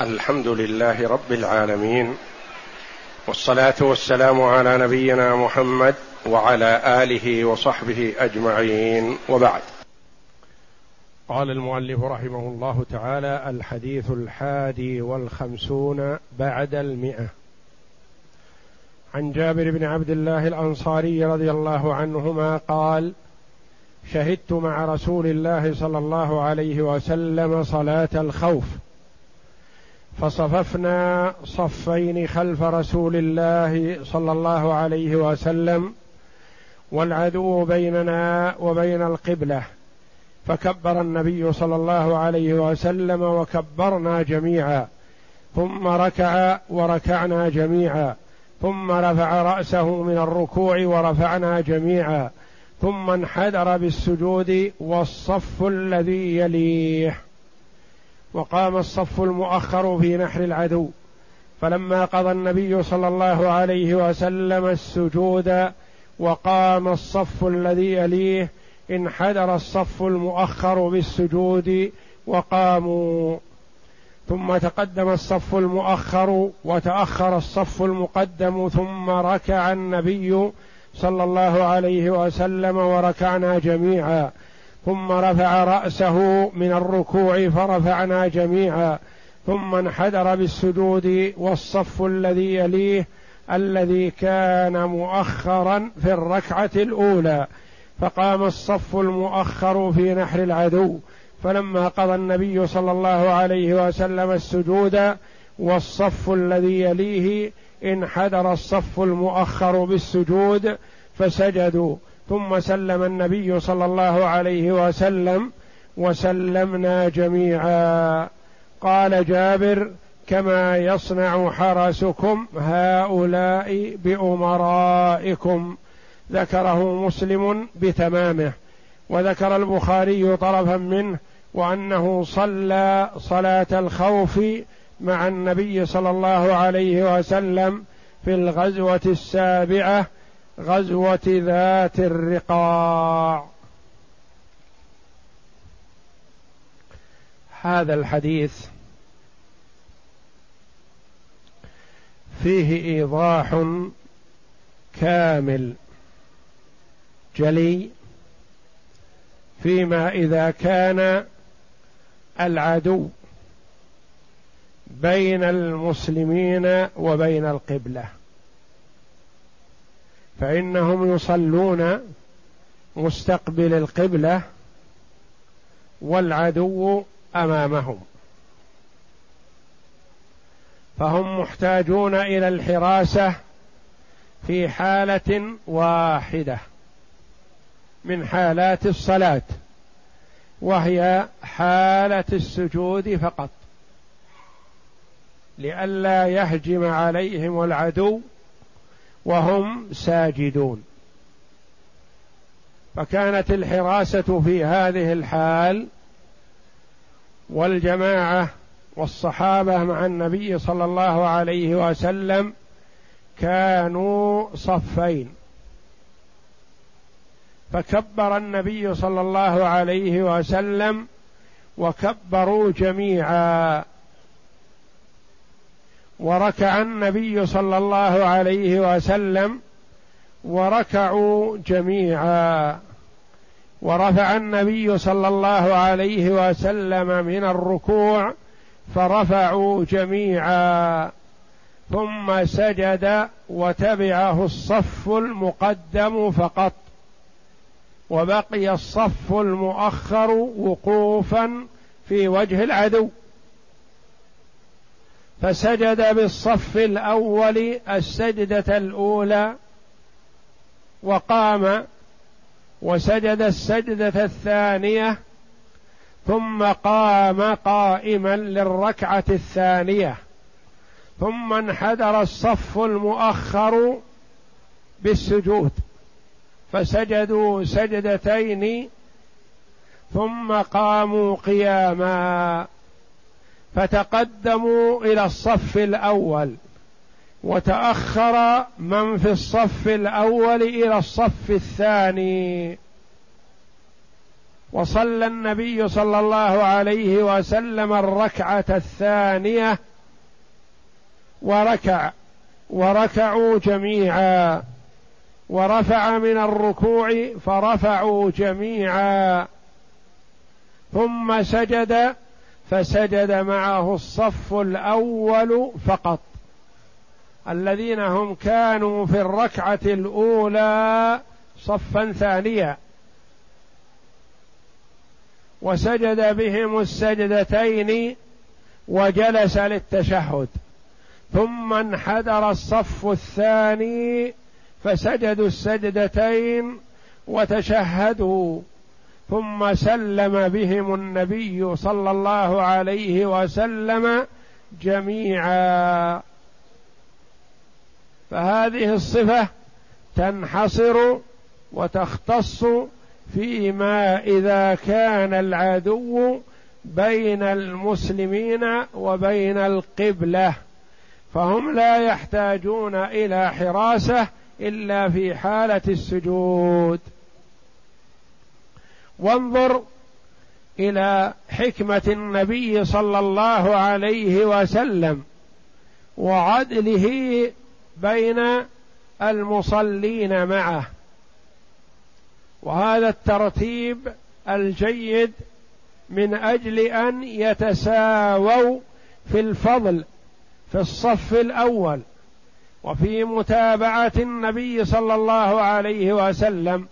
الحمد لله رب العالمين والصلاة والسلام على نبينا محمد وعلى آله وصحبه أجمعين. وبعد. قال المؤلف رحمه الله تعالى الحديث الحادي والخمسون بعد المئة. عن جابر بن عبد الله الأنصاري رضي الله عنهما قال شهدت مع رسول الله صلى الله عليه وسلم صلاة الخوف. فصففنا صفين خلف رسول الله صلى الله عليه وسلم والعدو بيننا وبين القبلة. فكبر النبي صلى الله عليه وسلم وكبرنا جميعا. ثم ركع وركعنا جميعا. ثم رفع رأسه من الركوع ورفعنا جميعا. ثم انحدر بالسجود والصف الذي يليه. وقام الصف المؤخر في نحر العدو. فلما قضى النبي صلى الله عليه وسلم السجود وقام الصف الذي يليه انحدر الصف المؤخر بالسجود وقاموا. ثم تقدم الصف المؤخر وتأخر الصف المقدم ثم ركع النبي صلى الله عليه وسلم وركعنا جميعا. ثم رفع رأسه من الركوع فرفعنا جميعا. ثم انحدر بالسجود والصف الذي يليه الذي كان مؤخرا في الركعة الأولى. فقام الصف المؤخر في نحر العدو. فلما قضى النبي صلى الله عليه وسلم السجود والصف الذي يليه انحدر الصف المؤخر بالسجود فسجدوا. ثم سلم النبي صلى الله عليه وسلم وسلمنا جميعا. قال جابر كما يصنع حرسكم هؤلاء بأمرائكم. ذكره مسلم بتمامه. وذكر البخاري طرفا منه وأنه صلى صلاة الخوف مع النبي صلى الله عليه وسلم في الغزوة السابعة غزوة ذات الرقاع. هذا الحديث فيه إيضاح كامل جلي فيما إذا كان العدو بين المسلمين وبين القبلة. فإنهم يصلون مستقبل القبلة والعدو أمامهم. فهم محتاجون إلى الحراسة في حالة واحدة من حالات الصلاة وهي حالة السجود فقط. لئلا يهجم عليهم العدو وهم ساجدون. فكانت الحراسة في هذه الحال والجماعة والصحابة مع النبي صلى الله عليه وسلم كانوا صفين. فكبر النبي صلى الله عليه وسلم وكبروا جميعا. وركع النبي صلى الله عليه وسلم وركعوا جميعا. ورفع النبي صلى الله عليه وسلم من الركوع فرفعوا جميعا. ثم سجد وتبعه الصف المقدم فقط. وبقي الصف المؤخر وقوفا في وجه العدو. فسجد بالصف الأول السجدة الأولى وقام وسجد السجدة الثانية ثم قام قائما للركعة الثانية ثم انحدر الصف المؤخر بالسجود فسجدوا سجدتين ثم قاموا قياما فتقدموا إلى الصف الأول. وتأخر من في الصف الأول إلى الصف الثاني. وصلى النبي صلى الله عليه وسلم الركعة الثانية. وركع. وركعوا جميعا. ورفع من الركوع فرفعوا جميعا. ثم سجد فسجد معه الصف الأول فقط. الذين هم كانوا في الركعة الأولى صفا ثانيا. وسجد بهم السجدتين وجلس للتشهد. ثم انحدر الصف الثاني فسجدوا السجدتين وتشهدوا. ثم سلم بهم النبي صلى الله عليه وسلم جميعا. فهذه الصفة تنحصر وتختص فيما إذا كان العدو بين المسلمين وبين القبلة. فهم لا يحتاجون إلى حراسة إلا في حالة السجود. وانظر إلى حكمة النبي صلى الله عليه وسلم وعدله بين المصلين معه. وهذا الترتيب الجيد من أجل أن يتساووا في الفضل في الصف الأول وفي متابعة النبي صلى الله عليه وسلم.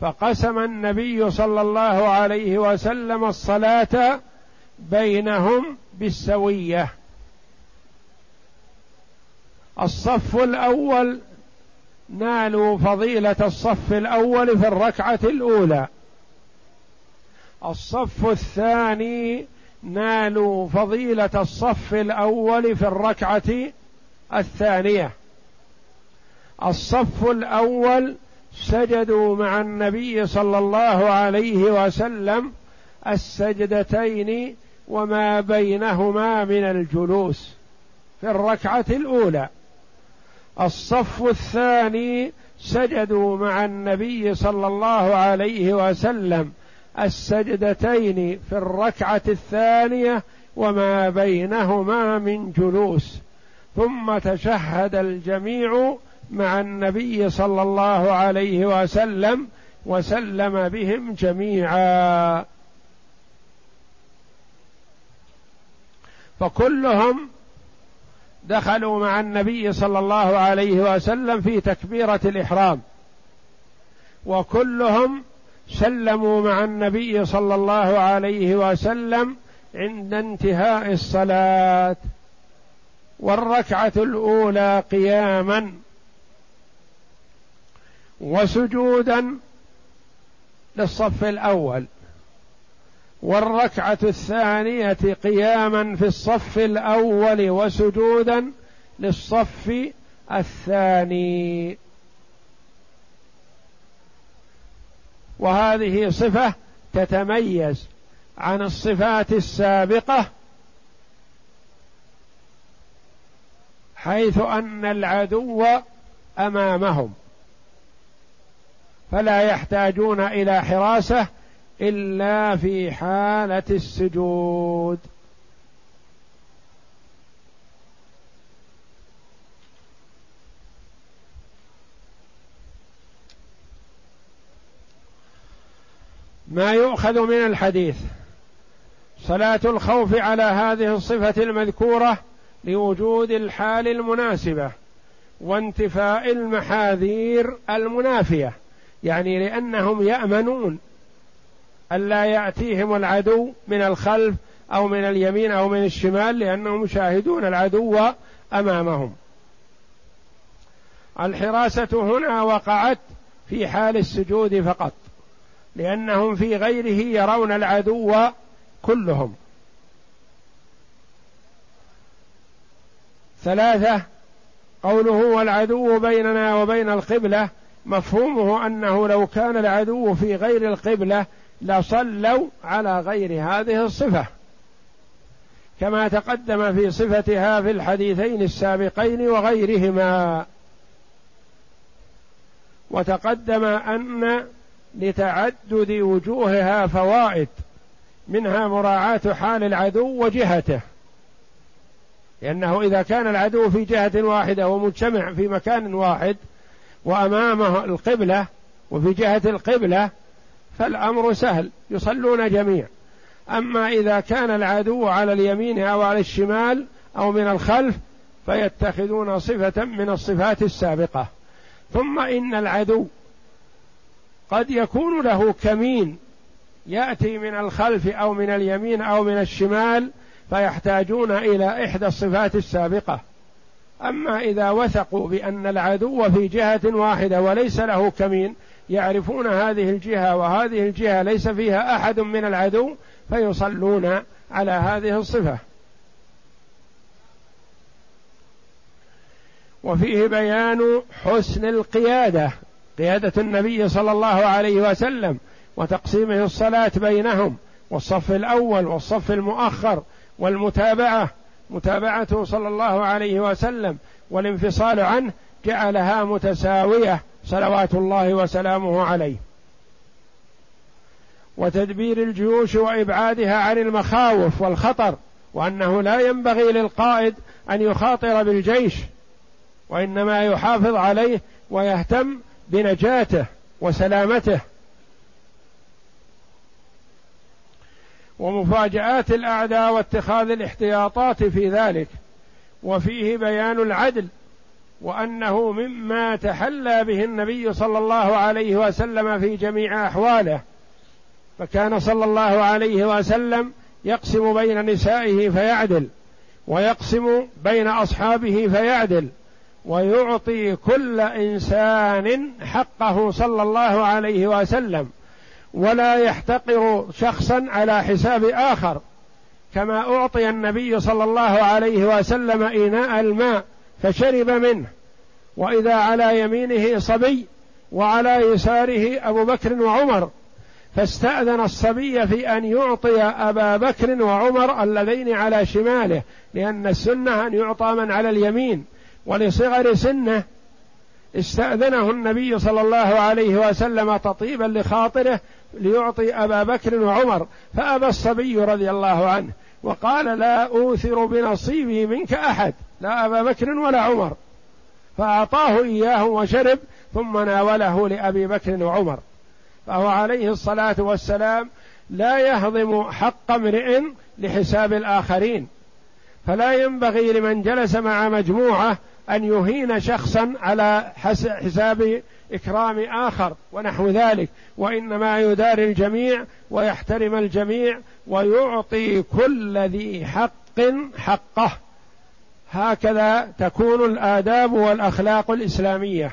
فقسم النبي صلى الله عليه وسلم الصلاة بينهم بالسوية. الصف الأول نالوا فضيلة الصف الأول في الركعة الأولى. الصف الثاني نالوا فضيلة الصف الأول في الركعة الثانية. الصف الأول سجدوا مع النبي صلى الله عليه وسلم السجدتين وما بينهما من الجلوس في الركعة الأولى. الصف الثاني سجدوا مع النبي صلى الله عليه وسلم السجدتين في الركعة الثانية وما بينهما من جلوس. ثم تشهد الجميع مع النبي صلى الله عليه وسلم وسلم بهم جميعا. فكلهم دخلوا مع النبي صلى الله عليه وسلم في تكبيرة الإحرام. وكلهم سلموا مع النبي صلى الله عليه وسلم عند انتهاء الصلاة. والركعة الأولى قياما. وسجودا للصف الأول والركعة الثانية قياما في الصف الأول وسجودا للصف الثاني. وهذه صفة تتميز عن الصفات السابقة حيث أن العدو أمامهم. فلا يحتاجون إلى حراسة إلا في حالة السجود. ما يؤخذ من الحديث صلاة الخوف على هذه الصفة المذكورة لوجود الحال المناسبة وانتفاء المحاذير المنافية. يعني لأنهم يأمنون ألا يأتيهم العدو من الخلف أو من اليمين أو من الشمال لأنهم يشاهدون العدو أمامهم. الحراسة هنا وقعت في حال السجود فقط لأنهم في غيره يرون العدو كلهم. ثلاثة قوله والعدو بيننا وبين القبلة مفهومه أنه لو كان العدو في غير القبلة لصلوا على غير هذه الصفة. كما تقدم في صفتها في الحديثين السابقين وغيرهما. وتقدم أن لتعدد وجوهها فوائد منها مراعاة حال العدو وجهته. لأنه إذا كان العدو في جهة واحدة ومجتمع في مكان واحد وأمامه القبلة وفي جهة القبلة فالأمر سهل يصلون جميع. أما إذا كان العدو على اليمين أو على الشمال أو من الخلف فيتخذون صفة من الصفات السابقة. ثم إن العدو قد يكون له كمين يأتي من الخلف أو من اليمين أو من الشمال فيحتاجون إلى إحدى الصفات السابقة. أما إذا وثقوا بأن العدو في جهة واحدة وليس له كمين يعرفون هذه الجهة وهذه الجهة ليس فيها أحد من العدو فيصلون على هذه الصفة. وفيه بيان حسن القيادة قيادة النبي صلى الله عليه وسلم وتقسيمه الصلاة بينهم والصف الأول والصف المؤخر والمتابعة. متابعته صلى الله عليه وسلم والانفصال عنه جعلها متساوية صلوات الله وسلامه عليه. وتدبير الجيوش وإبعادها عن المخاوف والخطر وأنه لا ينبغي للقائد أن يخاطر بالجيش وإنما يحافظ عليه ويهتم بنجاته وسلامته. ومفاجآت الأعداء واتخاذ الاحتياطات في ذلك. وفيه بيان العدل وأنه مما تحلى به النبي صلى الله عليه وسلم في جميع أحواله. فكان صلى الله عليه وسلم يقسم بين نسائه فيعدل ويقسم بين أصحابه فيعدل ويعطي كل إنسان حقه صلى الله عليه وسلم. ولا يحتقر شخصا على حساب آخر كما أعطي النبي صلى الله عليه وسلم إناء الماء فشرب منه. وإذا على يمينه صبي وعلى يساره أبو بكر وعمر فاستأذن الصبي في أن يعطي أبا بكر وعمر اللذين على شماله لأن السنة أن يعطى من على اليمين ولصغر سنه. استأذنه النبي صلى الله عليه وسلم تطيبا لخاطره ليعطي أبا بكر وعمر فأبى الصبي رضي الله عنه وقال لا أوثر بنصيبي منك أحد لا أبا بكر ولا عمر. فأعطاه إياه وشرب ثم ناوله لأبي بكر وعمر. فهو عليه الصلاة والسلام لا يهضم حق امرئ لحساب الآخرين فلا ينبغي لمن جلس مع مجموعة أن يهين شخصا على حساب إكرام آخر ونحو ذلك وإنما يداري الجميع ويحترم الجميع ويعطي كل ذي حق حقه. هكذا تكون الآداب والأخلاق الإسلامية.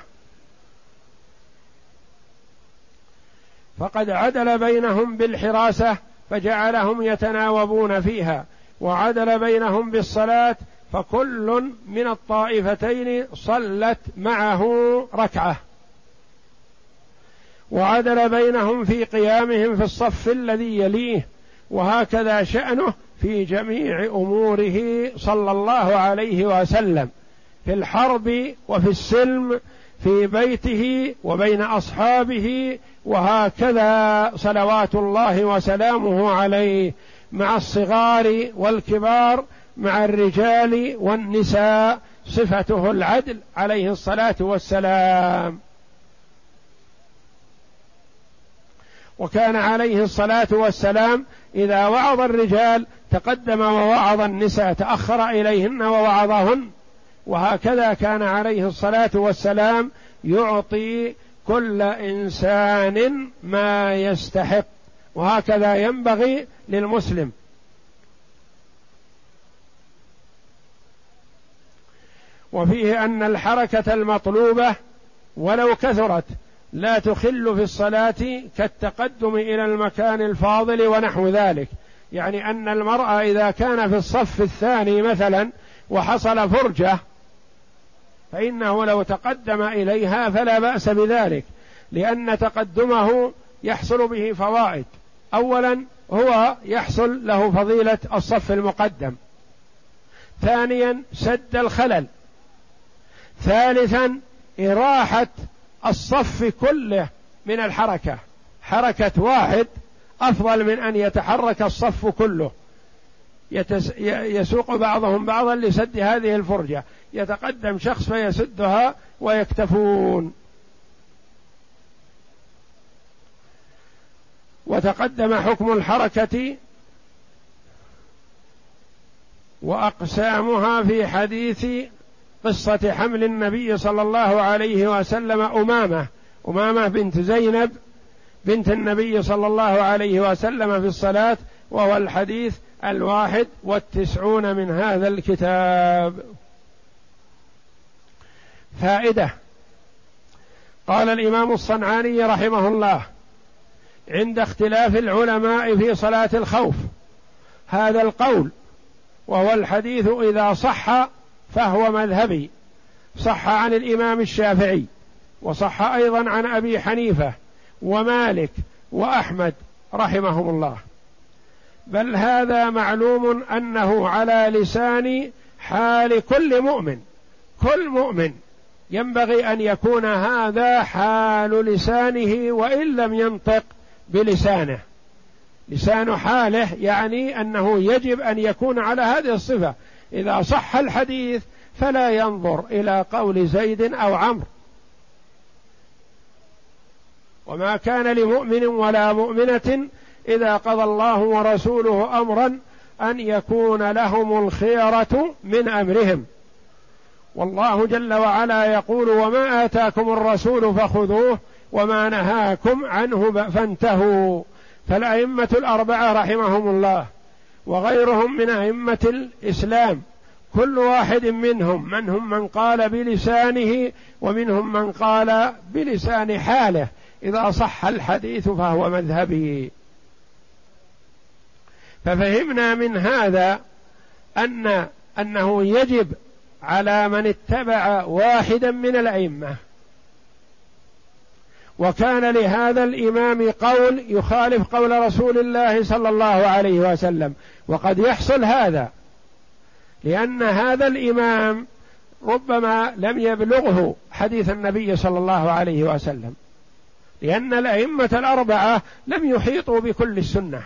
فقد عدل بينهم بالحراسة فجعلهم يتناوبون فيها وعدل بينهم بالصلاة فكل من الطائفتين صلت معه ركعة. وعدل بينهم في قيامهم في الصف الذي يليه وهكذا شأنه في جميع أموره صلى الله عليه وسلم في الحرب وفي السلم في بيته وبين أصحابه وهكذا صلوات الله وسلامه عليه مع الصغار والكبار مع الرجال والنساء صفته العدل عليه الصلاة والسلام. وكان عليه الصلاة والسلام إذا وعظ الرجال تقدم ووعظ النساء تأخر إليهن ووعظهن. وهكذا كان عليه الصلاة والسلام يعطي كل إنسان ما يستحق. وهكذا ينبغي للمسلم وفيه أن الحركة المطلوبة ولو كثرت لا تخل في الصلاة كالتقدم إلى المكان الفاضل ونحو ذلك. يعني أن المرأة إذا كان في الصف الثاني مثلا وحصل فرجة فإنه لو تقدم إليها فلا بأس بذلك لأن تقدمه يحصل به فوائد. اولا هو يحصل له فضيلة الصف المقدم. ثانيا سد الخلل. ثالثا إراحة الصف كله من الحركة. حركة واحد أفضل من أن يتحرك الصف كله. يتس يسوق بعضهم بعضا لسد هذه الفرجة. يتقدم شخص فيسدها ويكتفون. وتقدم حكم الحركة وأقسامها في حديث قصة حمل النبي صلى الله عليه وسلم أمامة أمامة بنت زينب بنت النبي صلى الله عليه وسلم في الصلاة وهو الحديث الواحد والتسعون من هذا الكتاب. فائدة. قال الإمام الصنعاني رحمه الله عند اختلاف العلماء في صلاة الخوف هذا القول وهو الحديث إذا صح فهو مذهبي. صح عن الإمام الشافعي وصح أيضا عن أبي حنيفة ومالك وأحمد رحمهم الله. بل هذا معلوم أنه على لسان حال كل مؤمن. كل مؤمن ينبغي أن يكون هذا حال لسانه وإن لم ينطق بلسانه. لسان حاله يعني أنه يجب أن يكون على هذه الصفة. إذا صح الحديث فلا ينظر إلى قول زيد أو عمرو. وما كان لمؤمن ولا مؤمنة إذا قضى الله ورسوله أمرا أن يكون لهم الخيرة من أمرهم. والله جل وعلا يقول وما آتاكم الرسول فخذوه وما نهاكم عنه فانتهوا فالأئمة الأربعة رحمهم الله وغيرهم من أئمة الإسلام. كل واحد منهم منهم من قال بلسانه ومنهم من قال بلسان حاله. إذا صح الحديث فهو مذهبي. ففهمنا من هذا أن أنه يجب على من اتبع واحدا من الأئمة وكان لهذا الإمام قول يخالف قول رسول الله صلى الله عليه وسلم. وقد يحصل هذا لأن هذا الإمام ربما لم يبلغه حديث النبي صلى الله عليه وسلم لأن الأئمة الأربعة لم يحيطوا بكل السنة.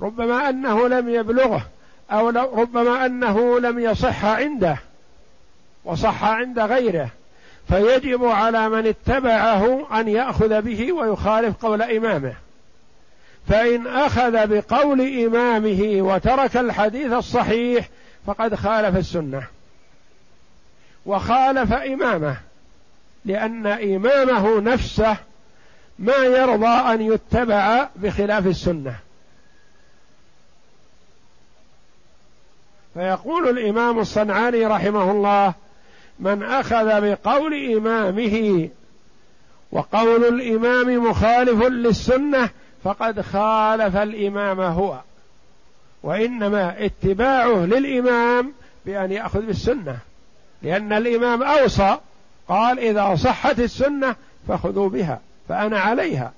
ربما أنه لم يبلغه أو ربما أنه لم يصح عنده وصح عند غيره. فيجب على من اتبعه أن يأخذ به ويخالف قول إمامه. فإن أخذ بقول إمامه وترك الحديث الصحيح فقد خالف السنة. وخالف إمامه لأن إمامه نفسه ما يرضى أن يتبع بخلاف السنة. فيقول الإمام الصنعاني رحمه الله من أخذ بقول إمامه وقول الإمام مخالف للسنة فقد خالف الإمام هو. وإنما اتباعه للإمام بأن يأخذ بالسنة لأن الإمام أوصى قال إذا صحت السنة فخذوا بها فأنا عليها.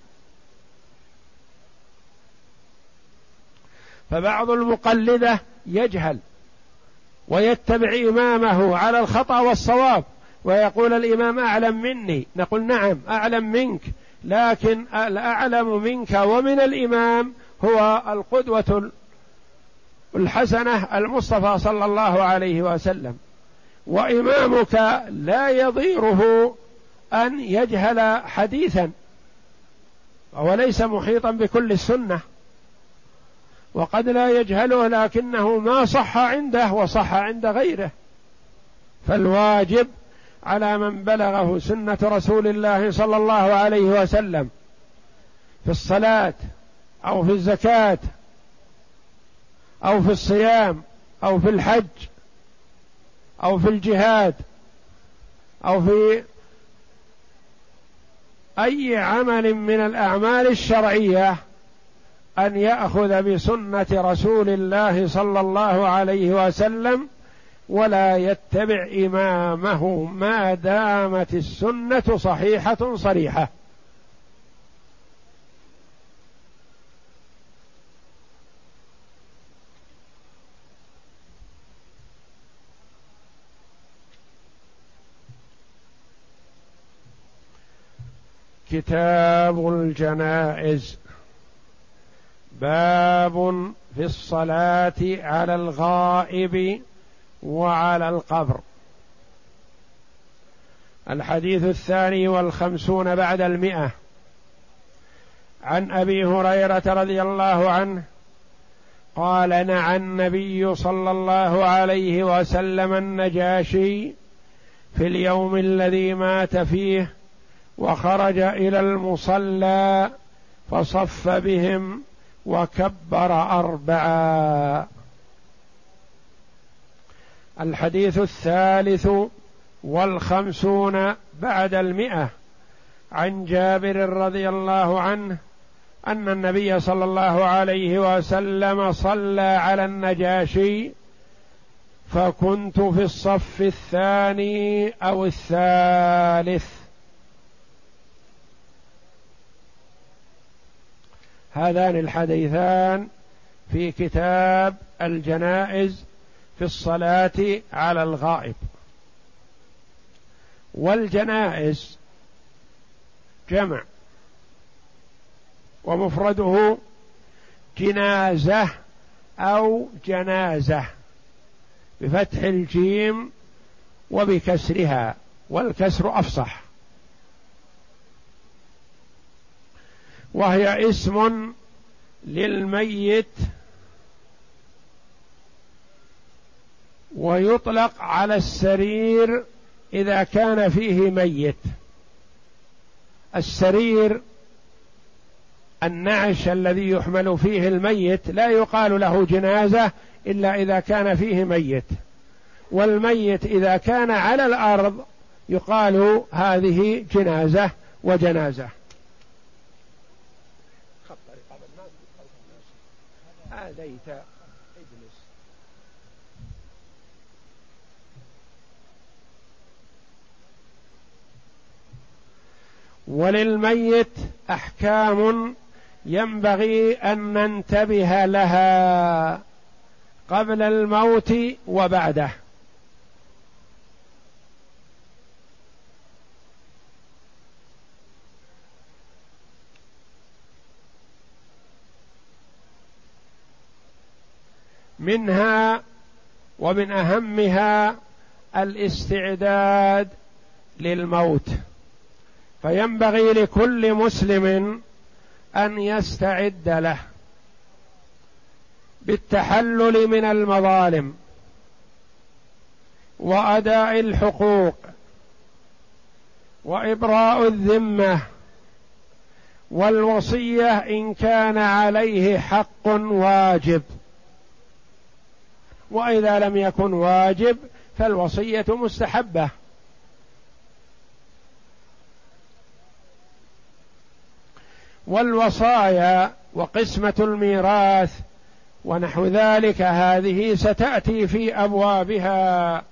فبعض المقلدة يجهل ويتبع إمامه على الخطأ والصواب. ويقول الإمام أعلم مني. نقول نعم أعلم منك. لكن الأعلم منك ومن الإمام هو القدوة الحسنة المصطفى صلى الله عليه وسلم. وإمامك لا يضيره أن يجهل حديثا. وهو ليس محيطا بكل السنة. وقد لا يجهله لكنه ما صح عنده وصح عند غيره. فالواجب على من بلغه سنة رسول الله صلى الله عليه وسلم في الصلاة أو في الزكاة أو في الصيام أو في الحج أو في الجهاد أو في أي عمل من الأعمال الشرعية أن يأخذ بسنة رسول الله صلى الله عليه وسلم ولا يتبع إمامه ما دامت السنة صحيحة صريحة. كتاب الجنائز. باب في الصلاة على الغائب وعلى القبر. الحديث الثاني والخمسون بعد المئة. عن أبي هريرة رضي الله عنه قال نعى النبي صلى الله عليه وسلم النجاشي في اليوم الذي مات فيه وخرج إلى المصلى فصف بهم وكبر أربعا. الحديث الثالث والخمسون بعد المئة. عن جابر رضي الله عنه أن النبي صلى الله عليه وسلم صلى على النجاشي فكنت في الصف الثاني أو الثالث. هذان الحديثان في كتاب الجنائز في الصلاة على الغائب. والجنائز جمع ومفرده جنازة أو جنازة بفتح الجيم وبكسرها والكسر أفصح. وهي اسم للميت ويطلق على السرير إذا كان فيه ميت. السرير النعش الذي يحمل فيه الميت لا يقال له جنازة إلا إذا كان فيه ميت. والميت إذا كان على الأرض يقال هذه جنازة وجنازة. آذيت اجلس وللميت أحكام ينبغي أن ننتبه لها قبل الموت وبعده. منها ومن أهمها الاستعداد للموت. فينبغي لكل مسلم أن يستعد له بالتحلل من المظالم وأداء الحقوق وإبراء الذمة والوصية إن كان عليه حق واجب. وإذا لم يكن واجب فالوصية مستحبة. والوصايا وقسمة الميراث ونحو ذلك هذه ستأتي في أبوابها.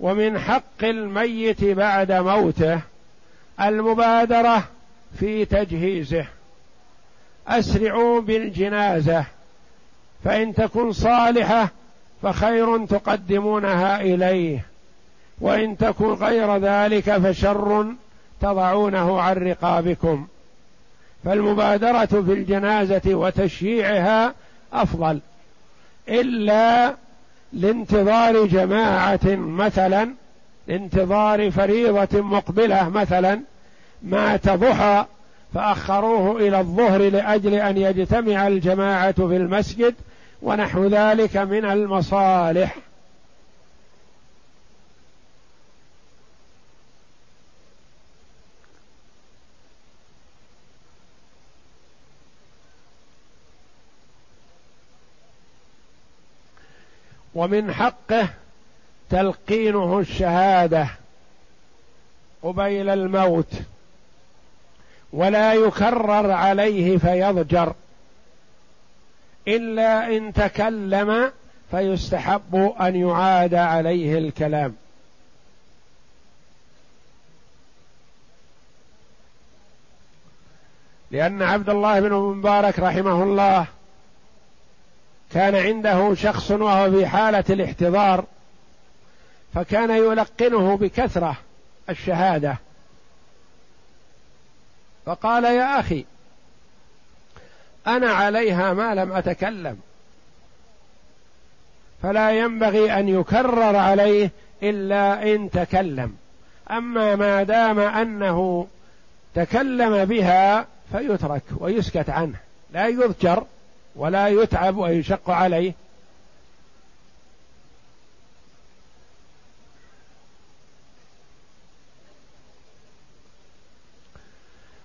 ومن حق الميت بعد موته المبادرة في تجهيزه. أسرعوا بالجنازة. فإن تكن صالحة فخير تقدمونها إليه. وإن تكن غير ذلك فشر تضعونه عن رقابكم. فالمبادرة في الجنازة وتشييعها أفضل. إلا لانتظار جماعة مثلا لانتظار فريضة مقبلة مثلا مات ضحى فأخروه إلى الظهر لأجل أن يجتمع الجماعة في المسجد ونحو ذلك من المصالح. ومن حقه تلقينه الشهادة قبيل الموت ولا يكرر عليه فيضجر. إلا إن تكلم فيستحب أن يعاد عليه الكلام. لأن عبد الله بن مبارك رحمه الله كان عنده شخص وهو في حالة الاحتضار فكان يلقنه بكثرة الشهادة. فقال يا أخي أنا عليها ما لم أتكلم. فلا ينبغي أن يكرر عليه إلا إن تكلم. أما ما دام أنه تكلم بها فيترك ويسكت عنه. لا يذكر ولا يتعب ويشق عليه.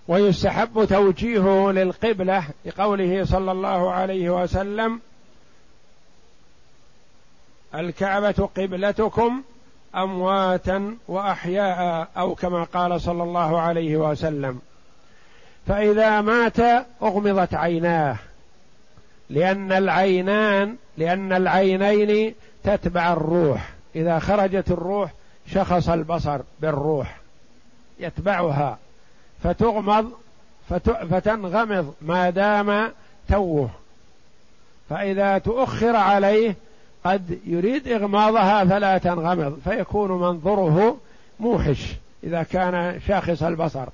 ويستحب توجيهه للقبلة لقوله صلى الله عليه وسلم الكعبة قبلتكم أمواتا وأحياء أو كما قال صلى الله عليه وسلم. فإذا مات أغمضت عيناه لأن العينان لأن العينين تتبع الروح. إذا خرجت الروح شخص البصر بالروح يتبعها. فتغمض فتنغمض ما دام توه. فإذا تؤخر عليه قد يريد إغماضها فلا تنغمض فيكون منظره موحش إذا كان شاخص البصر.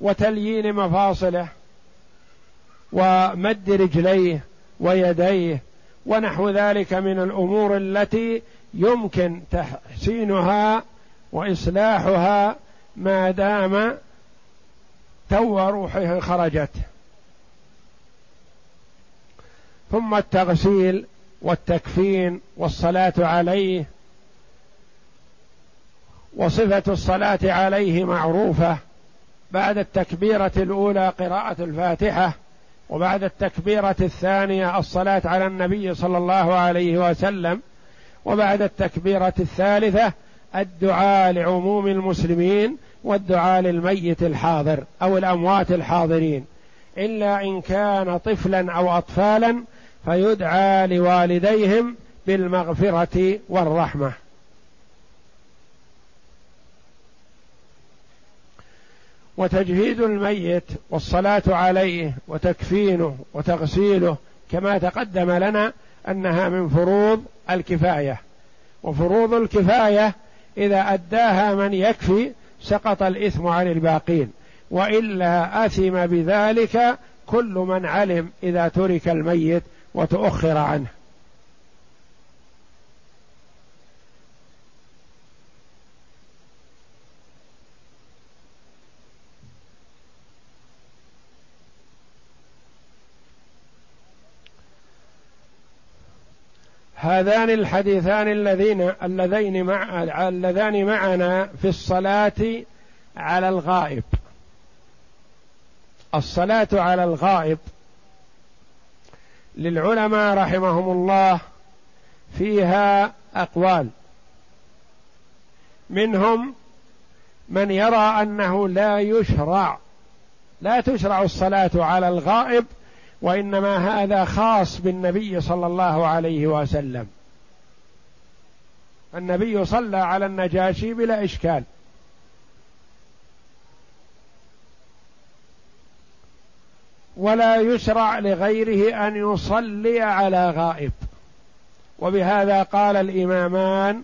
وتليين مفاصله ومد رجليه ويديه ونحو ذلك من الأمور التي يمكن تحسينها وإصلاحها ما دام تو روحه خرجت. ثم التغسيل والتكفين والصلاة عليه وصفة الصلاة عليه معروفة بعد التكبيرة الأولى قراءة الفاتحة وبعد التكبيرة الثانية الصلاة على النبي صلى الله عليه وسلم وبعد التكبيرة الثالثة الدعاء لعموم المسلمين والدعاء للميت الحاضر أو الأموات الحاضرين. إلا إن كان طفلا أو اطفالا فيدعى لوالديهم بالمغفرة والرحمة. وتجهيد الميت والصلاة عليه وتكفينه وتغسيله كما تقدم لنا أنها من فروض الكفاية. وفروض الكفاية إذا أداها من يكفي سقط الإثم عن الباقين وإلا أثم بذلك كل من علم إذا ترك الميت وتؤخر عنه. هذان الحديثان الذين اللذين مع اللذان معنا في الصلاة على الغائب. الصلاة على الغائب للعلماء رحمهم الله فيها أقوال. منهم من يرى أنه لا يشرع لا تشرع الصلاة على الغائب وإنما هذا خاص بالنبي صلى الله عليه وسلم. النبي صلى على النجاشي بلا إشكال. ولا يشرع لغيره أن يصلي على غائب. وبهذا قال الإمامان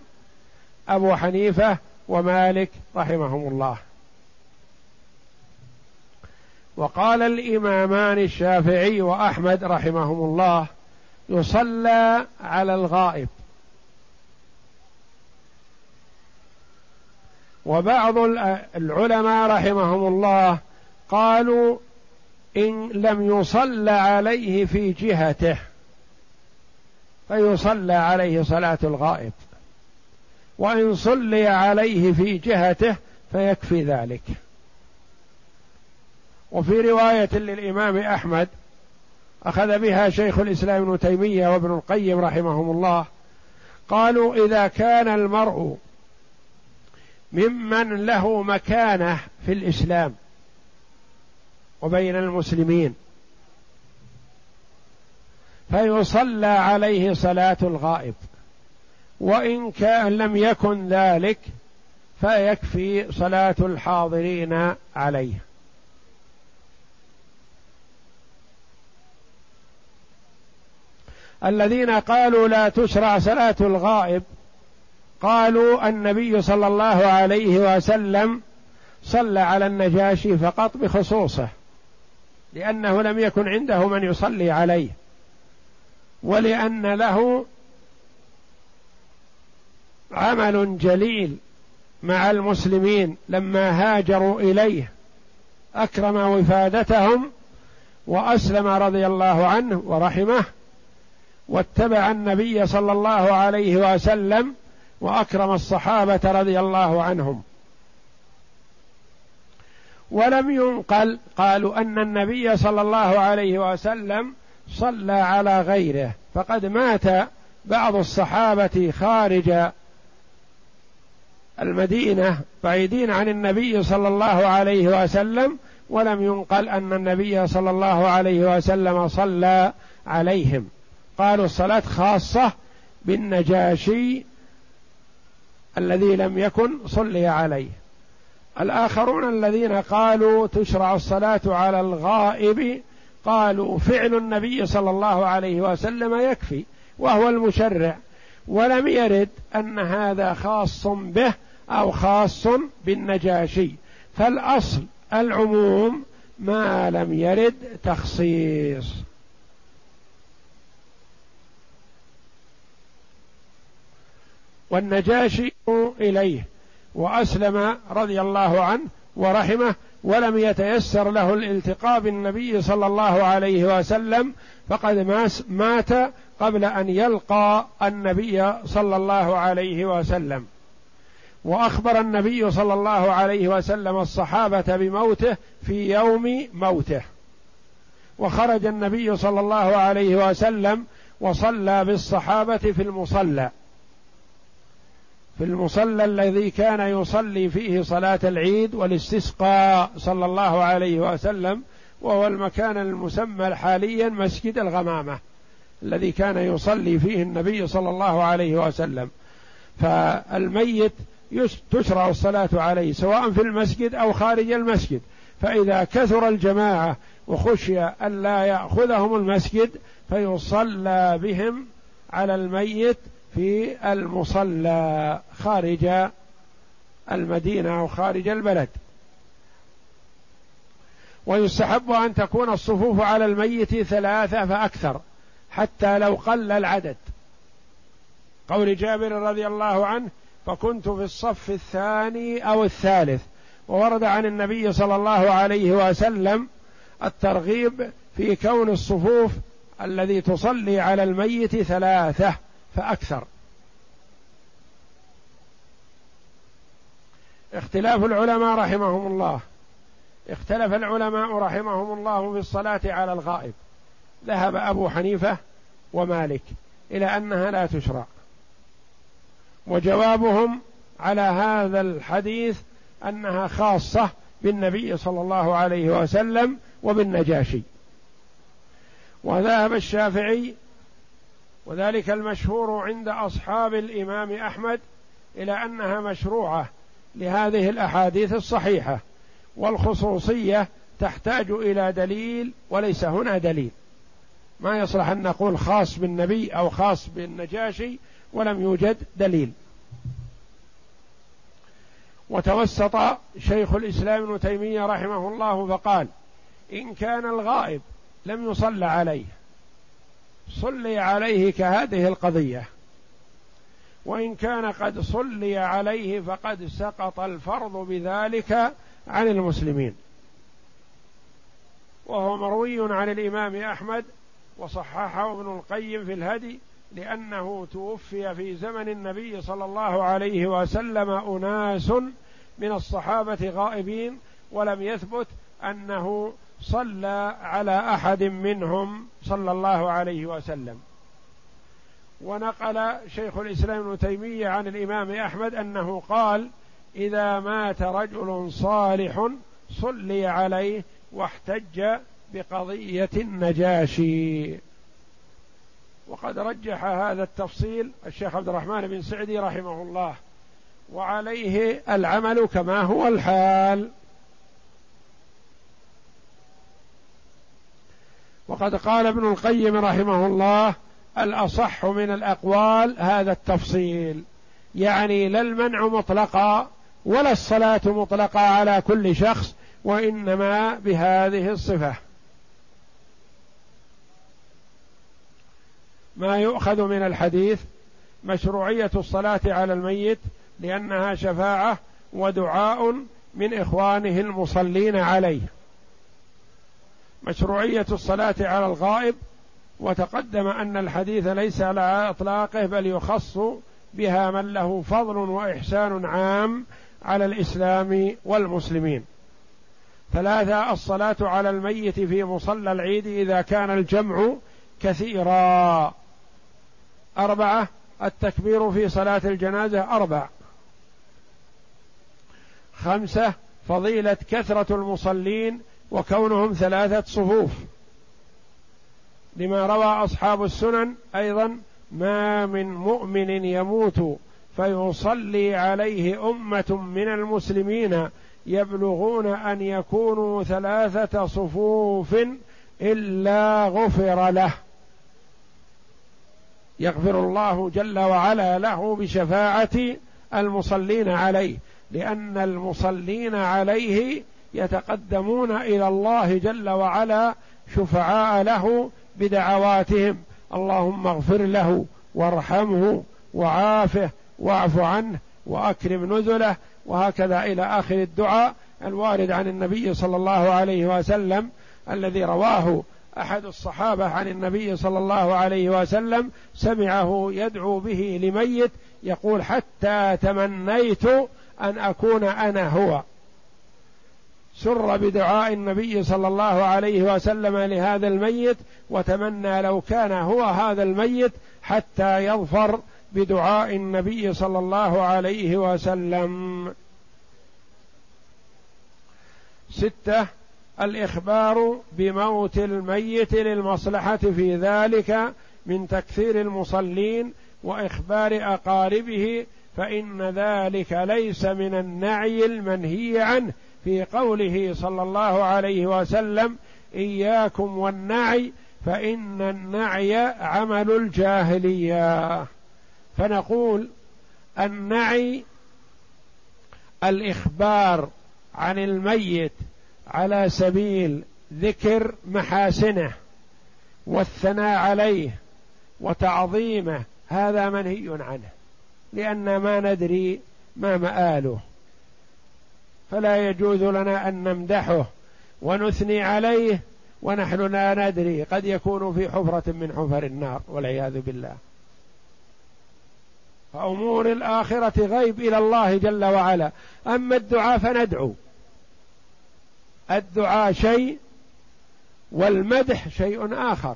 أبو حنيفة ومالك رحمهم الله. وقال الإمامان الشافعي وأحمد رحمهم الله يصلى على الغائب. وبعض العلماء رحمهم الله قالوا إن لم يصلى عليه في جهته فيصلى عليه صلاة الغائب. وإن صلي عليه في جهته فيكفي ذلك. وفي رواية للإمام أحمد أخذ بها شيخ الإسلام ابن تيمية وابن القيم رحمهم الله قالوا إذا كان المرء ممن له مكانة في الإسلام وبين المسلمين فيصلى عليه صلاة الغائب وإن كان لم يكن ذلك فيكفي صلاة الحاضرين عليه. الذين قالوا لا تشرع صلاة الغائب قالوا النبي صلى الله عليه وسلم صلى على النجاشي فقط بخصوصه لأنه لم يكن عنده من يصلي عليه ولأن له عمل جليل مع المسلمين لما هاجروا إليه أكرم وفادتهم وأسلم رضي الله عنه ورحمه واتبع النبي صلى الله عليه وسلم وأكرم الصحابة رضي الله عنهم. ولم ينقل قالوا أن النبي صلى الله عليه وسلم صلى على غيره فقد مات بعض الصحابة خارج المدينة بعيدين عن النبي صلى الله عليه وسلم ولم ينقل أن النبي صلى الله عليه وسلم صلى عليهم. قالوا الصلاة خاصة بالنجاشي الذي لم يكن صلي عليه. الآخرون الذين قالوا تشرع الصلاة على الغائب قالوا فعل النبي صلى الله عليه وسلم يكفي وهو المشرع ولم يرد أن هذا خاص به أو خاص بالنجاشي. فالأصل العموم ما لم يرد تخصيص. والنجاشي إليه وأسلم رضي الله عنه ورحمه ولم يتيسر له الالتقاء بالنبي صلى الله عليه وسلم فقد مات قبل أن يلقى النبي صلى الله عليه وسلم. وأخبر النبي صلى الله عليه وسلم الصحابة بموته في يوم موته. وخرج النبي صلى الله عليه وسلم وصلى بالصحابة في المصلى. في المصلى الذي كان يصلي فيه صلاة العيد والاستسقاء صلى الله عليه وسلم وهو المكان المسمى حاليا مسجد الغمامة الذي كان يصلي فيه النبي صلى الله عليه وسلم. فالميت تشرع الصلاة عليه سواء في المسجد أو خارج المسجد. فإذا كثر الجماعة وخشي ألا يأخذهم المسجد فيصلى بهم على الميت في المصلى خارج المدينة أو خارج البلد. ويستحب أن تكون الصفوف على الميت ثلاثة فأكثر حتى لو قل العدد. قول جابر رضي الله عنه فكنت في الصف الثاني أو الثالث وورد عن النبي صلى الله عليه وسلم الترغيب في كون الصفوف الذي تصلي على الميت ثلاثة. فأكثر. اختلاف العلماء رحمهم الله. اختلف العلماء رحمهم الله في الصلاة على الغائب. ذهب أبو حنيفة ومالك إلى أنها لا تشرع. وجوابهم على هذا الحديث أنها خاصة بالنبي صلى الله عليه وسلم وبالنجاشي. وذهب الشافعي وذلك المشهور عند أصحاب الإمام أحمد إلى أنها مشروعة لهذه الأحاديث الصحيحة والخصوصية تحتاج إلى دليل وليس هنا دليل. ما يصلح أن نقول خاص بالنبي أو خاص بالنجاشي ولم يوجد دليل. وتوسط شيخ الإسلام ابن تيمية رحمه الله فقال إن كان الغائب لم يصلى عليه. صلي عليه كهذه القضية. وإن كان قد صلي عليه فقد سقط الفرض بذلك عن المسلمين. وهو مروي عن الإمام أحمد وصححه ابن القيم في الهدي لأنه توفي في زمن النبي صلى الله عليه وسلم أناس من الصحابة غائبين ولم يثبت أنه صلى على أحد منهم صلى الله عليه وسلم. ونقل شيخ الإسلام ابن تيمية عن الإمام أحمد أنه قال إذا مات رجل صالح صلي عليه واحتج بقضية النجاشي. وقد رجح هذا التفصيل الشيخ عبد الرحمن بن سعدي رحمه الله وعليه العمل كما هو الحال. وقد قال ابن القيم رحمه الله الأصح من الأقوال هذا التفصيل. يعني لا المنع مطلقا ولا الصلاة مطلقة على كل شخص وإنما بهذه الصفة. ما يؤخذ من الحديث مشروعية الصلاة على الميت لأنها شفاعة ودعاء من إخوانه المصلين عليه. مشروعية الصلاة على الغائب وتقدم أن الحديث ليس على إطلاقه بل يخص بها من له فضل وإحسان عام على الإسلام والمسلمين. ثلاثة الصلاة على الميت في مصلى العيد إذا كان الجمع كثيرا. أربعة التكبير في صلاة الجنازة أربع. خمسة فضيلة كثرة المصلين وكونهم ثلاثة صفوف. لما روى أصحاب السنن أيضا ما من مؤمن يموت فيصلي عليه أمة من المسلمين يبلغون أن يكونوا ثلاثة صفوف إلا غفر له. يغفر الله جل وعلا له بشفاعة المصلين عليه لأن المصلين عليه يتقدمون إلى الله جل وعلا شفعاء له بدعواتهم. اللهم اغفر له وارحمه وعافه واعف عنه وأكرم نزله وهكذا إلى آخر الدعاء الوارد عن النبي صلى الله عليه وسلم الذي رواه أحد الصحابة عن النبي صلى الله عليه وسلم سمعه يدعو به لميت يقول حتى تمنيت أن أكون أنا هو. سر بدعاء النبي صلى الله عليه وسلم لهذا الميت وتمنى لو كان هو هذا الميت حتى يظفر بدعاء النبي صلى الله عليه وسلم. ستة الإخبار بموت الميت للمصلحة في ذلك من تكثير المصلين وإخبار أقاربه فإن ذلك ليس من النعي المنهي عنه. في قوله صلى الله عليه وسلم إياكم والنعي فإن النعي عمل الجاهلية. فنقول النعي الإخبار عن الميت على سبيل ذكر محاسنه والثناء عليه وتعظيمه هذا منهي عنه لأن ما ندري ما مآله. فلا يجوز لنا أن نمدحه ونثني عليه ونحن لا ندري. قد يكون في حفرة من حفر النار والعياذ بالله. فأمور الآخرة غيب إلى الله جل وعلا. أما الدعاء فندعو. الدعاء شيء والمدح شيء آخر.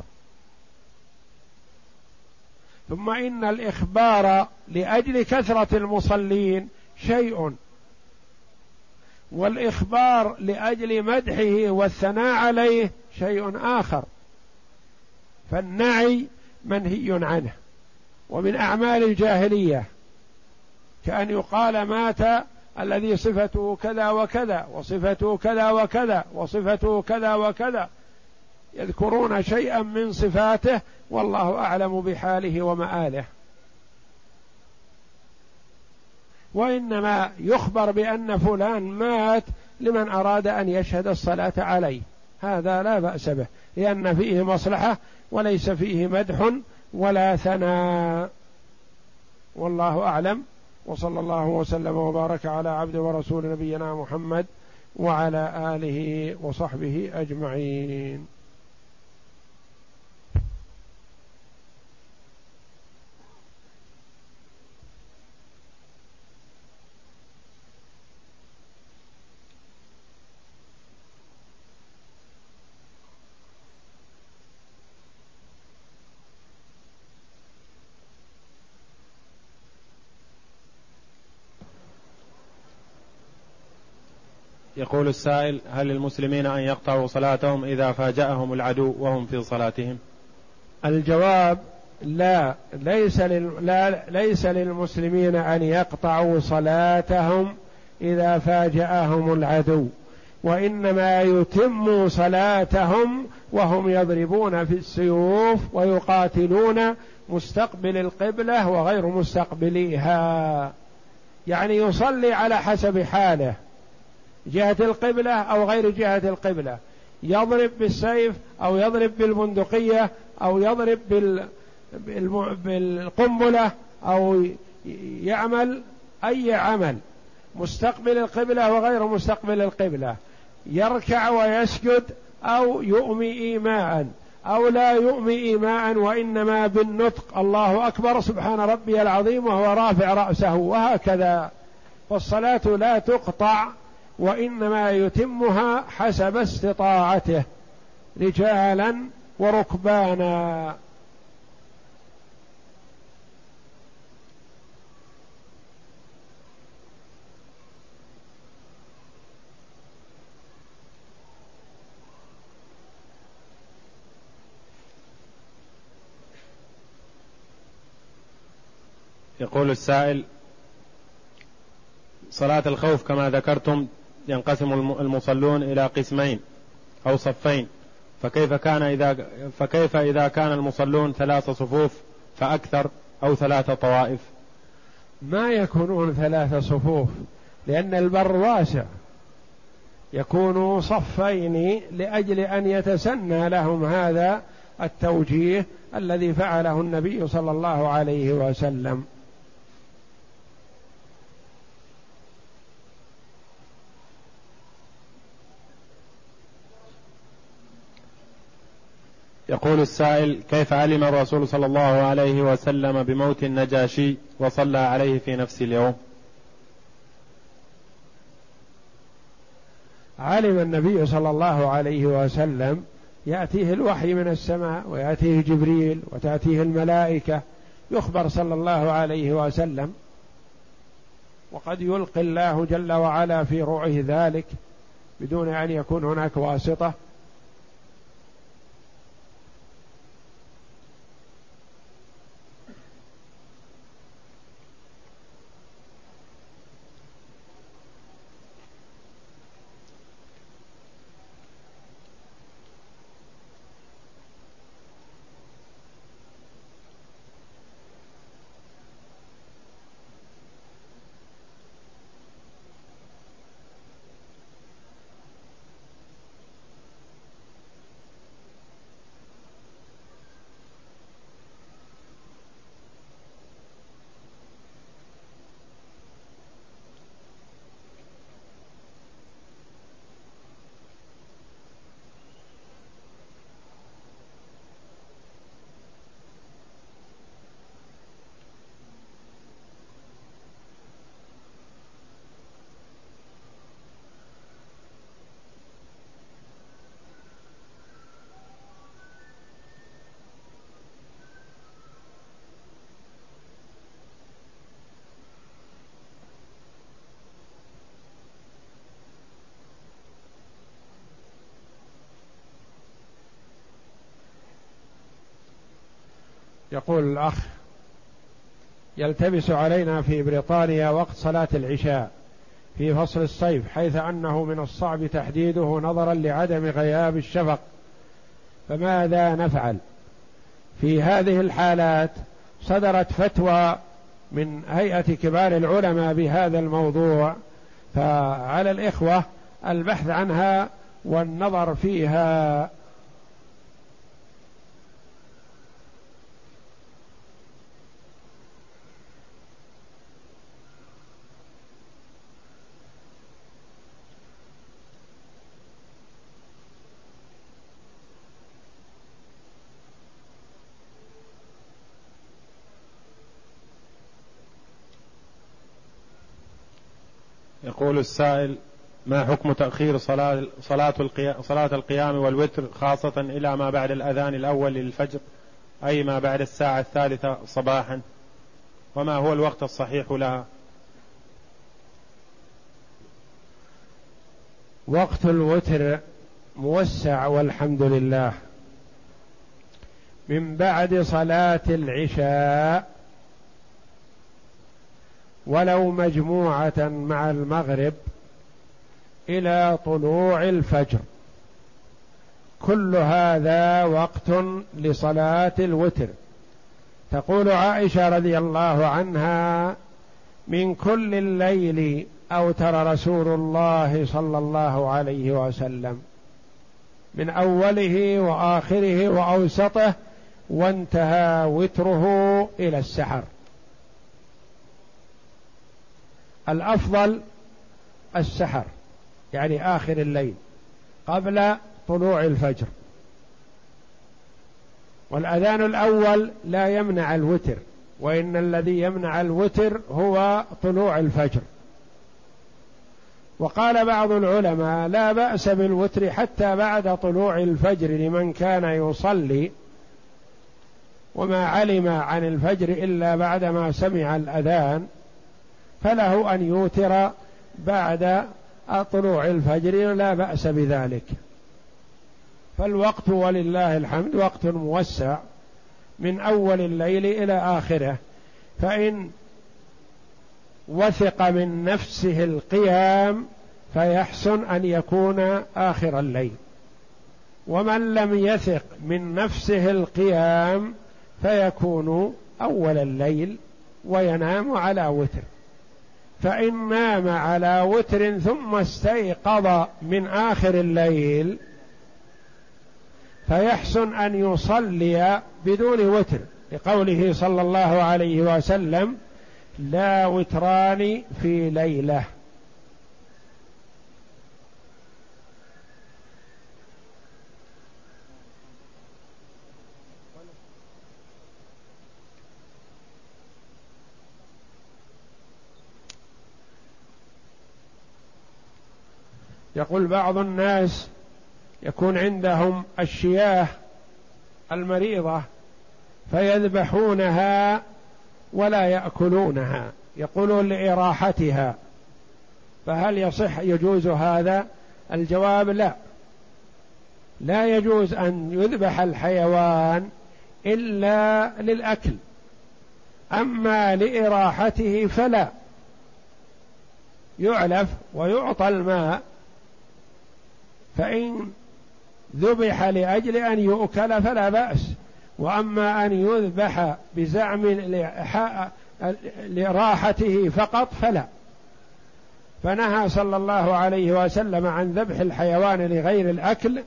ثم إن الإخبار لأجل كثرة المصلين شيء والإخبار لأجل مدحه والثناء عليه شيء آخر. فالنعي منهي عنه ومن أعمال الجاهلية كأن يقال مات الذي صفته كذا وكذا وصفته كذا وكذا وصفته كذا وكذا. يذكرون شيئا من صفاته والله أعلم بحاله ومآله. وإنما يخبر بأن فلان مات لمن أراد أن يشهد الصلاة عليه. هذا لا بأس به لأن فيه مصلحة وليس فيه مدح ولا ثناء. والله أعلم. وصلى الله وسلم وبارك على عبد ورسول نبينا محمد وعلى آله وصحبه أجمعين. يقول السائل هل للمسلمين أن يقطعوا صلاتهم إذا فاجأهم العدو وهم في صلاتهم؟ الجواب لا. ليس لل... لا ليس للمسلمين أن يقطعوا صلاتهم إذا فاجأهم العدو وإنما يتموا صلاتهم وهم يضربون في السيوف ويقاتلون مستقبل القبلة وغير مستقبليها. يعني يصلي على حسب حاله. جهة القبلة أو غير جهة القبلة. يضرب بالسيف أو يضرب بالبندقية أو يضرب بال بالقنبلة أو يعمل أي عمل. مستقبل القبلة وغير مستقبل القبلة. يركع ويسجد أو يؤمي ايماء أو لا يؤمي ايماء وإنما بالنطق. الله أكبر. سبحان ربي العظيم وهو رافع رأسه. وهكذا. فالصلاه لا تقطع. وإنما يتمها حسب استطاعته رجالا وركبانا. يقول السائل صلاة الخوف كما ذكرتم ينقسم المصلون إلى قسمين أو صفين. فكيف كان إذا فكيف إذا كان المصلون ثلاث صفوف فأكثر أو ثلاث طوائف؟ ما يكونون ثلاث صفوف لأن البر واسع. يكون صفين لأجل أن يتسنى لهم هذا التوجيه الذي فعله النبي صلى الله عليه وسلم. يقول السائل كيف علم الرسول صلى الله عليه وسلم بموت النجاشي وصلى عليه في نفس اليوم؟ علم النبي صلى الله عليه وسلم يأتيه الوحي من السماء ويأتيه جبريل وتأتيه الملائكة يخبر صلى الله عليه وسلم. وقد يلقي الله جل وعلا في روعه ذلك بدون أن يكون هناك واسطة. يقول الأخ يلتبس علينا في بريطانيا وقت صلاة العشاء في فصل الصيف حيث أنه من الصعب تحديده نظرا لعدم غياب الشفق. فماذا نفعل؟ في هذه الحالات صدرت فتوى من هيئة كبار العلماء بهذا الموضوع فعلى الإخوة البحث عنها والنظر فيها يقول السائل ما حكم تأخير صلاة صلاة القيام, صلاة القيام والوتر خاصة إلى ما بعد الأذان الأول للفجر أي ما بعد الساعة الثالثة صباحا؟ وما هو الوقت الصحيح لها؟ وقت الوتر موسع والحمد لله. من بعد صلاة العشاء ولو مجموعة مع المغرب إلى طلوع الفجر. كل هذا وقت لصلاة الوتر. تقول عائشة رضي الله عنها من كل الليل أوتر رسول الله صلى الله عليه وسلم من أوله وآخره وأوسطه وانتهى وتره إلى السحر. الأفضل السحر يعني آخر الليل قبل طلوع الفجر. والأذان الأول لا يمنع الوتر وإن الذي يمنع الوتر هو طلوع الفجر. وقال بعض العلماء لا بأس بالوتر حتى بعد طلوع الفجر لمن كان يصلي وما علم عن الفجر إلا بعدما سمع الأذان. فله أن يوتر بعد طلوع الفجر لا بأس بذلك. فالوقت ولله الحمد وقت موسع من أول الليل إلى آخره. فإن وثق من نفسه القيام فيحسن أن يكون آخر الليل. ومن لم يثق من نفسه القيام فيكون أول الليل وينام على وتر. فإن نام على وتر ثم استيقظ من آخر الليل فيحسن أن يصلي بدون وتر لقوله صلى الله عليه وسلم لا وتران في ليلة. يقول بعض الناس يكون عندهم الشياه المريضة فيذبحونها ولا يأكلونها يقولون لإراحتها فهل يصح يجوز هذا؟ الجواب لا. لا يجوز أن يذبح الحيوان إلا للأكل أما لإراحته فلا. يعلف ويعطى الماء فإن ذبح لأجل أن يؤكل فلا بأس. وأما أن يذبح بزعم لراحته فقط فلا. فنهى صلى الله عليه وسلم عن ذبح الحيوان لغير الأكل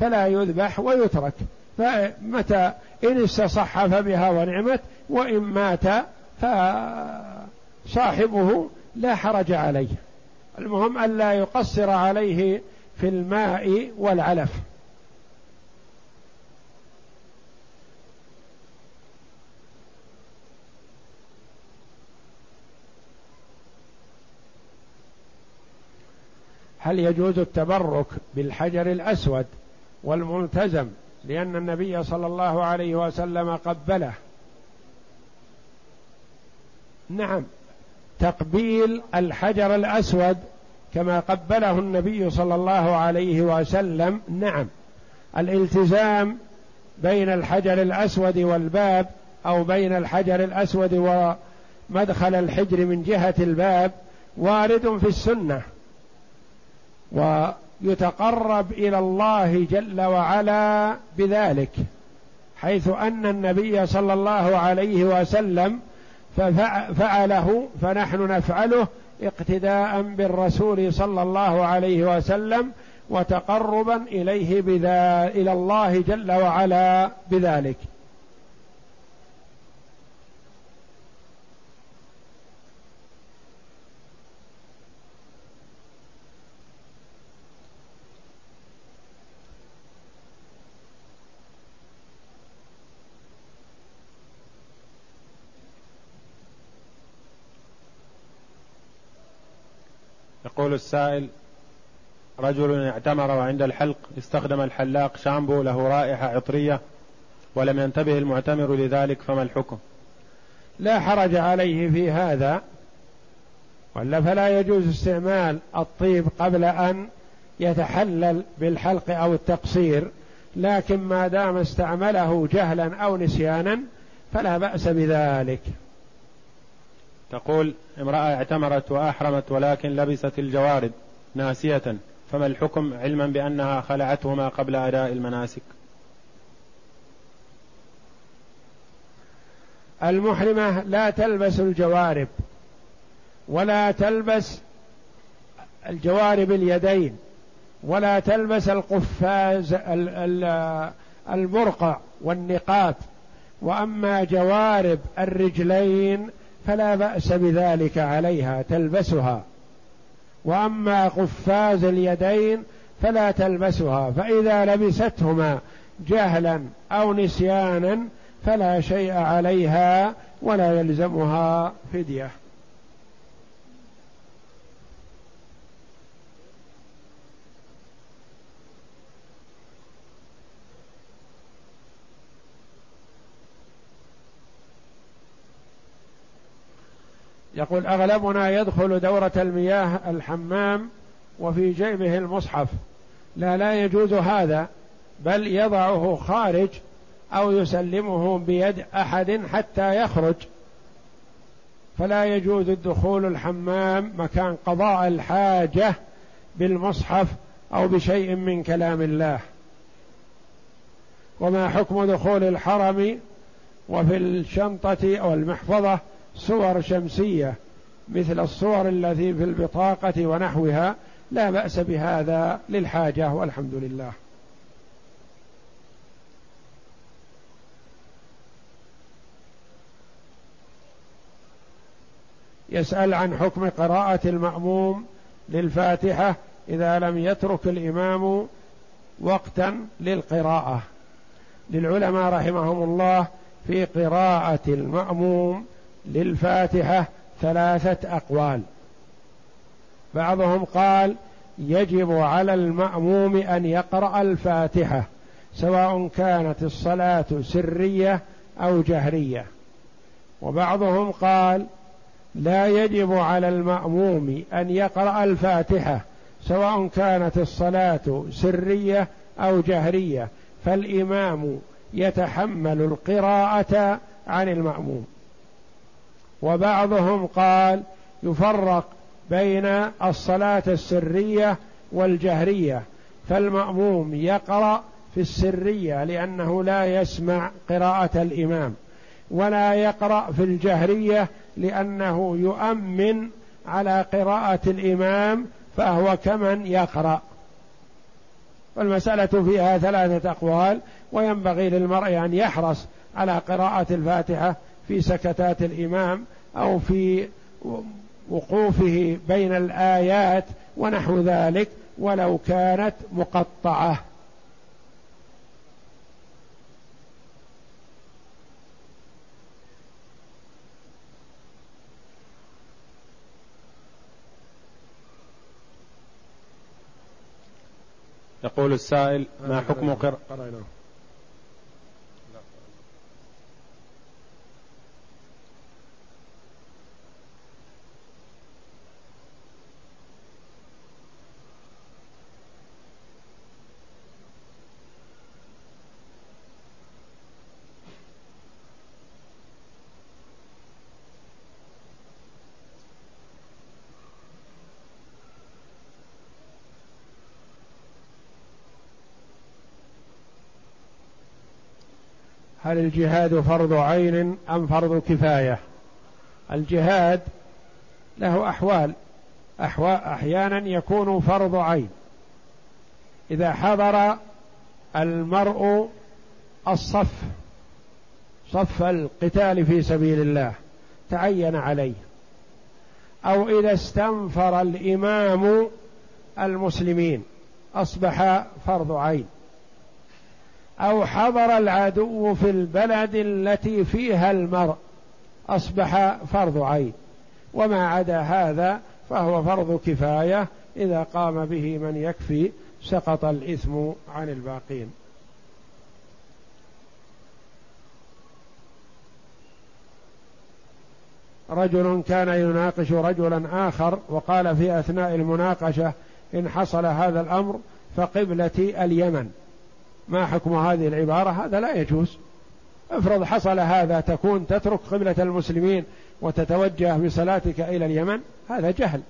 فلا يذبح ويترك. فمتى إن استصح فبها ونعمت وإن مات فصاحبه لا حرج عليه. المهم ألا يقصر عليه في الماء والعلف. هل يجوز التبرك بالحجر الأسود والملتزم لأن النبي صلى الله عليه وسلم قبله؟ نعم. تقبيل الحجر الأسود كما قبله النبي صلى الله عليه وسلم. نعم. الالتزام بين الحجر الأسود والباب أو بين الحجر الأسود ومدخل الحجر من جهة الباب وارد في السنة ويتقرب إلى الله جل وعلا بذلك حيث أن النبي صلى الله عليه وسلم ففعله فنحن نفعله اقتداء بالرسول صلى الله عليه وسلم وتقربا إليه بذا إلى الله جل وعلا بذلك. يقول السائل رجل اعتمر وعند الحلق استخدم الحلاق شامبو له رائحة عطرية ولم ينتبه المعتمر لذلك فما الحكم؟ لا حرج عليه في هذا ولا فلا يجوز استعمال الطيب قبل أن يتحلل بالحلق أو التقصير لكن ما دام استعمله جهلا أو نسيانا فلا بأس بذلك. تقول امرأة اعتمرت وأحرمت ولكن لبست الجوارب ناسية فما الحكم علما بأنها خلعتهما قبل أداء المناسك؟ المحرمة لا تلبس الجوارب ولا تلبس الجوارب اليدين ولا تلبس القفاز المرقع والنقاب وأما جوارب الرجلين فلا بأس بذلك عليها تلبسها. وأما قفاز اليدين فلا تلبسها فإذا لبستهما جهلا أو نسيانا فلا شيء عليها ولا يلزمها فدية. يقول أغلبنا يدخل دورة المياه الحمام وفي جيبه المصحف. لا لا يجوز هذا بل يضعه خارج أو يسلمه بيد أحد حتى يخرج. فلا يجوز الدخول الحمام مكان قضاء الحاجة بالمصحف أو بشيء من كلام الله. وما حكم دخول الحرم وفي الشنطة أو المحفظه صور شمسية مثل الصور التي في البطاقة ونحوها لا بأس بهذا للحاجة والحمد لله. يسأل عن حكم قراءة المأموم للفاتحة إذا لم يترك الإمام وقتا للقراءة. للعلماء رحمهم الله في قراءة المأموم للفاتحة ثلاثة أقوال. بعضهم قال يجب على المأموم أن يقرأ الفاتحة سواء كانت الصلاة سرية أو جهرية. وبعضهم قال لا يجب على المأموم أن يقرأ الفاتحة سواء كانت الصلاة سرية أو جهرية. فالإمام يتحمل القراءة عن المأموم. وبعضهم قال يفرق بين الصلاة السرية والجهرية فالمأموم يقرأ في السرية لأنه لا يسمع قراءة الإمام ولا يقرأ في الجهرية لأنه يؤمن على قراءة الإمام فهو كمن يقرأ. والمسألة فيها ثلاثة أقوال وينبغي للمرء أن يحرص على قراءة الفاتحة في سكتات الإمام أو في وقوفه بين الآيات ونحو ذلك ولو كانت مقطعة. يقول السائل ما حكم قراءة؟ هل الجهاد فرض عين أم فرض كفاية؟ الجهاد له أحوال. أحيانا يكون فرض عين. إذا حضر المرء الصف صف القتال في سبيل الله تعين عليه. أو إذا استنفر الإمام المسلمين أصبح فرض عين. أو حضر العدو في البلد التي فيها المرء. أصبح فرض عين. وما عدا هذا فهو فرض كفاية. إذا قام به من يكفي سقط الإثم عن الباقين. رجل كان يناقش رجلا آخر وقال في أثناء المناقشة إن حصل هذا الأمر فقبلتي اليمن. ما حكم هذه العبارة؟ هذا لا يجوز. افرض حصل هذا تكون تترك قبلة المسلمين وتتوجه بصلاتك إلى اليمن هذا جهل.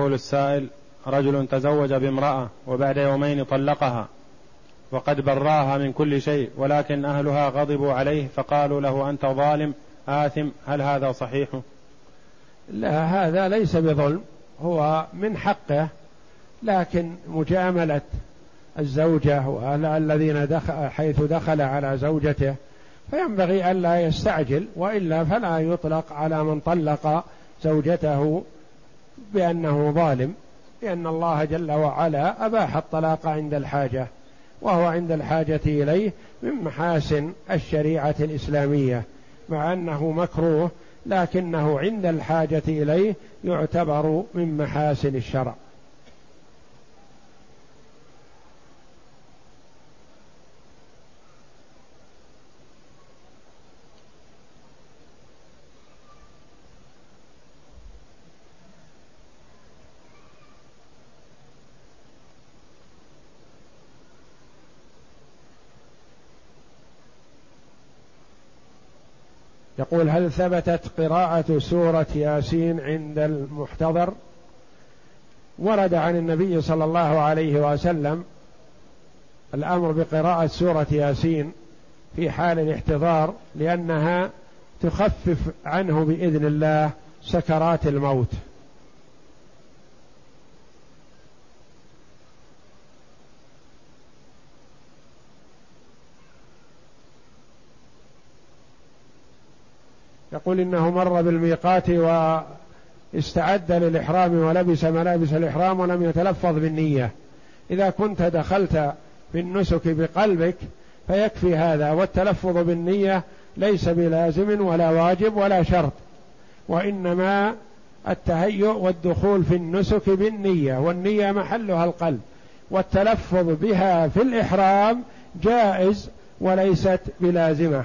يقول السائل رجل تزوج بامرأة وبعد يومين طلقها وقد براها من كل شيء ولكن أهلها غضبوا عليه فقالوا له أنت ظالم آثم هل هذا صحيح؟ لا هذا ليس بظلم هو من حقه لكن مجاملة الزوجة الذين دخل حيث دخل على زوجته فينبغي ألا يستعجل وإلا فلا يطلق على من طلق زوجته بأنه ظالم لأن الله جل وعلا أباح الطلاق عند الحاجة وهو عند الحاجة إليه من محاسن الشريعة الإسلامية مع أنه مكروه لكنه عند الحاجة إليه يعتبر من محاسن الشرع. يقول هل ثبتت قراءة سورة ياسين عند المحتضر؟ ورد عن النبي صلى الله عليه وسلم الأمر بقراءة سورة ياسين في حال الاحتضار لأنها تخفف عنه بإذن الله سكرات الموت. يقول إنه مر بالميقات واستعد للإحرام ولبس ملابس الإحرام ولم يتلفظ بالنية. إذا كنت دخلت في النسك بقلبك فيكفي هذا والتلفظ بالنية ليس بلازم ولا واجب ولا شرط وإنما التهيؤ والدخول في النسك بالنية والنية محلها القلب. والتلفظ بها في الإحرام جائز وليست بلازمة.